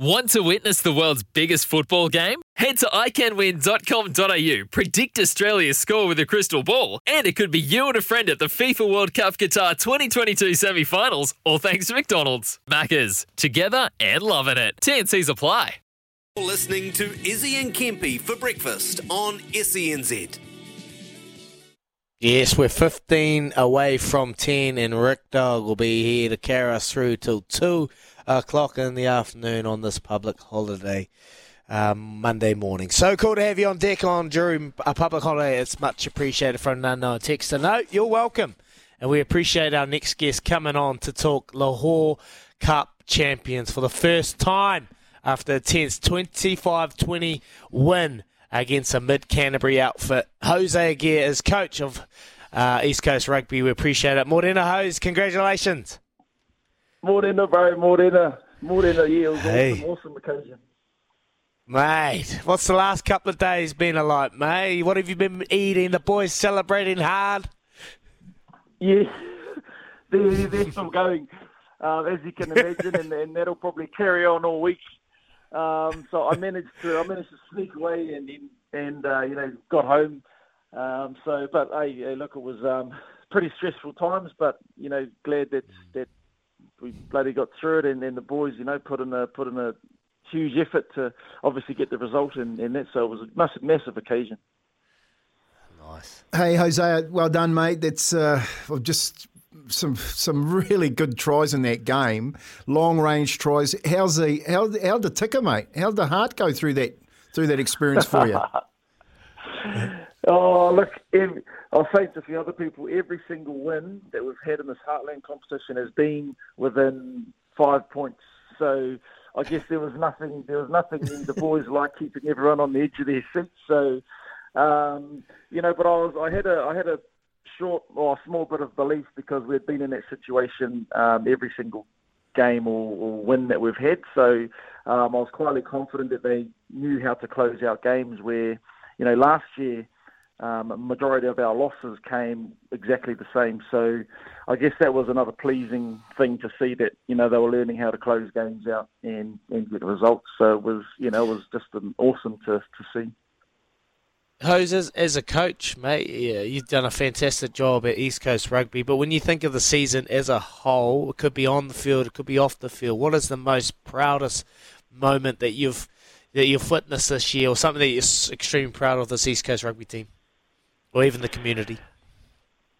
Want to witness the world's biggest football game? Head to iCanWin.com.au, predict Australia's score with a crystal ball, and it could be you and a friend at the FIFA World Cup Qatar 2022 semi finals, all thanks to McDonald's. Maccas, together and loving it. TNC's apply. You're listening to Izzy and Kempy for breakfast on SENZ. Yes, we're 15 away from 10, and Rick Dog will be here to carry us through till 2 o'clock in the afternoon on this public holiday. Um, Monday morning. So cool to have you on deck on during a public holiday. It's much appreciated from an unknown texter. No, you're welcome. And we appreciate our next guest coming on to talk Lochore Cup champions for the first time after a tense 25 20 win against a mid Canterbury outfit. Hosea Gear is coach of uh, East Coast Rugby. We appreciate it. Morena Hose, congratulations. Morena, bro, Morena. Morena, yeah, it was Hey. awesome, awesome occasion. Mate, what's the last couple of days been like, mate? What have you been eating? The boys celebrating hard? Yeah, they're, they're still going, um, as you can imagine, and, and that'll probably carry on all week. Um, so I managed to I managed to sneak away and and, uh, you know got home. Um, so, but hey, hey, look, it was um, pretty stressful times, but you know glad that that we bloody got through it, and, and the boys, you know, put in a put in a huge effort to obviously get the result, and, and that so it was a massive massive occasion. Nice. Hey, Hosea, well done, mate. That's uh, just some some really good tries in that game. Long range tries. How's the how how'd the ticker, mate? How'd the heart go through that through that experience for you? Oh, look, every, I'll say to a few other people, every single win that we've had in this Heartland competition has been within five points. So I guess there was nothing, there was nothing the boys like keeping everyone on the edge of their seats. So, um, you know, but I was, I had a, I had a short or a small bit of belief because we'd been in that situation um, every single game or, or win that we've had. So um, I was quietly confident that they knew how to close out games where, you know, last year um, majority of our losses came exactly the same. So I guess that was another pleasing thing to see that, you know, they were learning how to close games out and, and get results. So it was, you know, it was just um, awesome to, to see. Hose, as, as a coach, mate, yeah, you've done a fantastic job at East Coast Rugby. But when you think of the season as a whole, it could be on the field, it could be off the field. What is the most proudest moment that you've that you've witnessed this year, or something that you're extremely proud of this East Coast Rugby team, or even the community?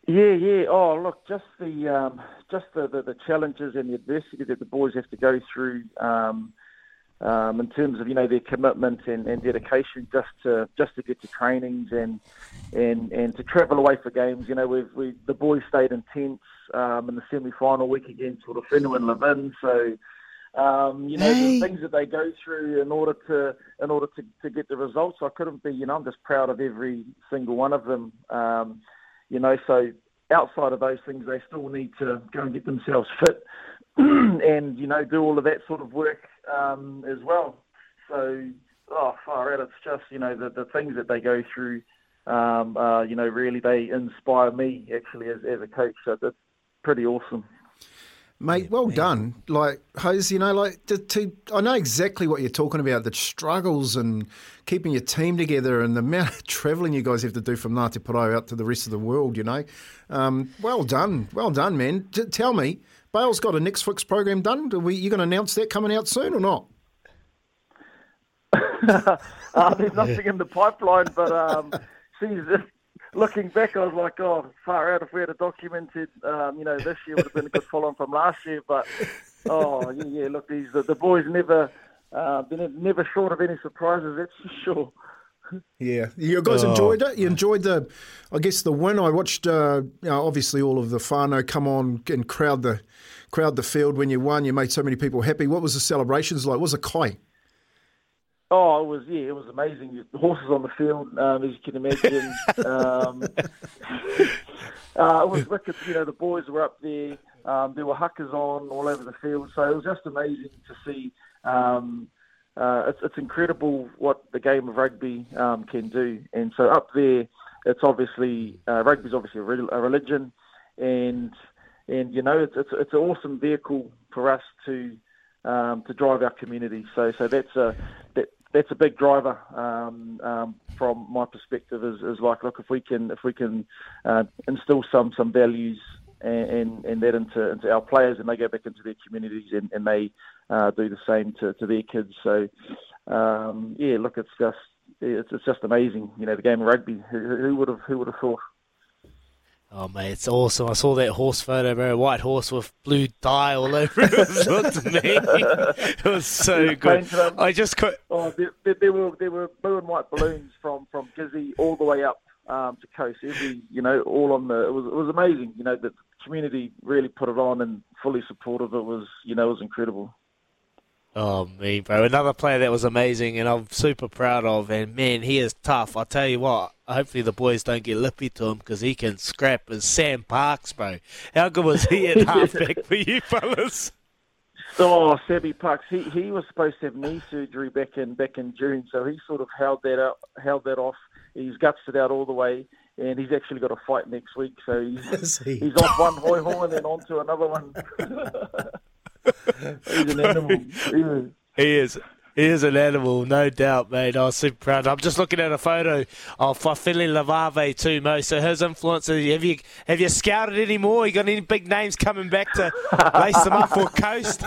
Yeah, yeah. Oh, look, just the um, just the, the, the challenges and the adversity that the boys have to go through um, um, in terms of you know their commitment and, and dedication just to just to get to trainings and and and to travel away for games. You know, we've we the boys stayed in tents um, in the semi final week against Horowhenua and Levin, so. Um, you know Hey. the things that they go through in order to in order to, to get the results. I couldn't be, you know, I'm just proud of every single one of them. Um, you know, so outside of those things, they still need to go and get themselves fit and, you know, do all of that sort of work um, as well. So, oh, far out, it's just, you know, the, the things that they go through, um, uh, you know, really they inspire me actually as, as a coach. So that's pretty awesome. Mate, well done. Like, Hose, you know, like, to, to, I know exactly what you're talking about the struggles and keeping your team together and the amount of travelling you guys have to do from Ngāti Porou out to the rest of the world, you know. Um, well done. Well done, man. T- tell me, Bale's got a Netflix program done. Are we, you going to announce that coming out soon or not? uh, there's nothing in the pipeline, but um, geez, looking back, I was like, oh, far out. If we had a documented, um, you know, this year would have been a good follow-on from last year. But oh, yeah, yeah look, these the, the boys never uh, been never short of any surprises. That's for sure. Yeah, you guys oh. enjoyed it. You enjoyed the, I guess the win. I watched, uh, you know, obviously all of the whānau come on and crowd the, crowd the field when you won. You made so many people happy. What was the celebrations like? What was a kai? Oh, it was yeah, it was amazing. The horses on the field, um, as you can imagine. um, uh, it was wicked. You know, the boys were up there. Um, there were hakas on all over the field, so it was just amazing to see. Um, uh, it's, it's incredible what the game of rugby um, can do, and so up there, it's obviously uh, rugby is obviously a, re- a religion, and and you know it's, it's it's an awesome vehicle for us to um, to drive our community. So so that's a that's a big driver um, um, from my perspective. Is, is like, look, if we can if we can uh, instill some some values and, and, and that into into our players, and they go back into their communities and, and they uh, do the same to, to their kids. So um, yeah, look, it's just it's, it's just amazing. You know, the game of rugby. Who, who would have who would have thought? Oh mate, it's awesome! I saw that horse photo, bro. White horse with blue dye all over it. me. It was so good. I just could. Oh, there, there, there, were there were blue and white balloons from from Gizzy all the way up um, to coast. Every you know, all on the. It was it was amazing. You know, the community really put it on and fully supportive. It was you know it was incredible. Oh, me, bro. Another player that was amazing and I'm super proud of. And, man, he is tough. I'll tell you what, hopefully the boys don't get lippy to him because he can scrap as Sam Parks, bro. How good was he at halfback for you fellas? Oh, Sebby Parks. He he was supposed to have knee surgery back in back in June, so he sort of held that up, held that off. He's gutsed it out all the way, and he's actually got a fight next week. So he's, he? he's off one hoi hoi and then on to another one. He's an animal. He is. He is an animal, no doubt, mate. I was super proud. I'm just looking at a photo of Fafili Lavave too, Mo. So his influence. Have you have you scouted any more? You got any big names coming back to lace them up for Coast?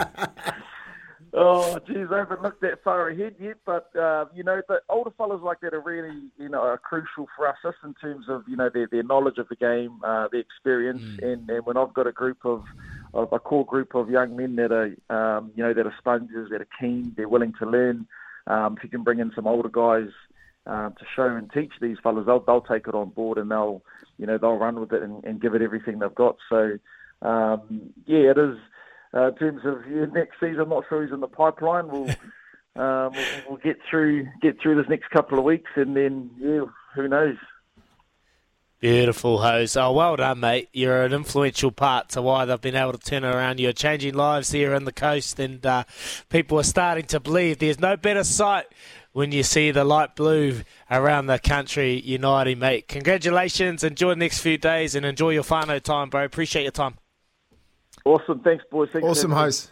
Oh, geez, I haven't looked that far ahead yet, but uh, you know, the older fellas like that are really, you know, are crucial for us, just in terms of you know their their knowledge of the game, uh, their experience, mm. and and when I've got a group of of a core group of young men that are, um, you know, that are sponges, that are keen, they're willing to learn. Um, if you can bring in some older guys um, to show and teach these fellas, they'll they'll take it on board and they'll, you know, they'll run with it and, and give it everything they've got. So, um, yeah, it is. Uh, in terms of yeah, next season, I'm not sure he's in the pipeline. We'll, um, we'll, we'll get through get through this next couple of weeks, and then yeah, who knows. Beautiful, Hose. Oh, well done, mate. You're an influential part to why they've been able to turn around. You're changing lives here on the coast, and uh, people are starting to believe there's no better sight when you see the light blue around the country uniting, mate. Congratulations. Enjoy the next few days and enjoy your whānau time, bro. Appreciate your time. Awesome. Thanks, boys. Thanks awesome, Hose.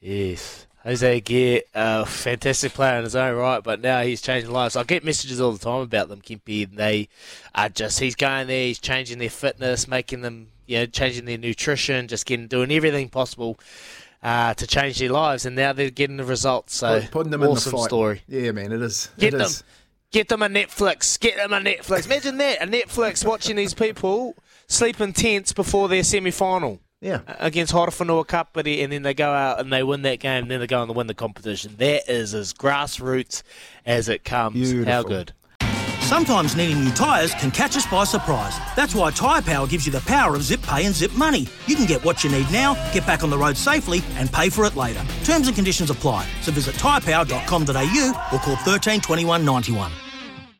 Yes. Hosea Gear, a fantastic player in his own right, but now he's changing lives. I get messages all the time about them, Kempy, and they are just, he's going there, he's changing their fitness, making them, you know, changing their nutrition, just getting, doing everything possible uh, to change their lives, and now they're getting the results. So, putting them awesome in the fight. story. Yeah, man, it is. Get it them. Is. Get them a Netflix. Get them a Netflix. Imagine that, a Netflix watching these people sleep in tents before their semi-final. Yeah. Against Horowhenua Kapiti, and then they go out and they win that game, and then they go on to win the competition. That is as grassroots as it comes. Beautiful. How good. Sometimes needing new tyres can catch us by surprise. That's why Tyre Power gives you the power of zip pay and zip money. You can get what you need now, get back on the road safely, and pay for it later. Terms and conditions apply. So visit tyrepower.com.au or call 13 21 91.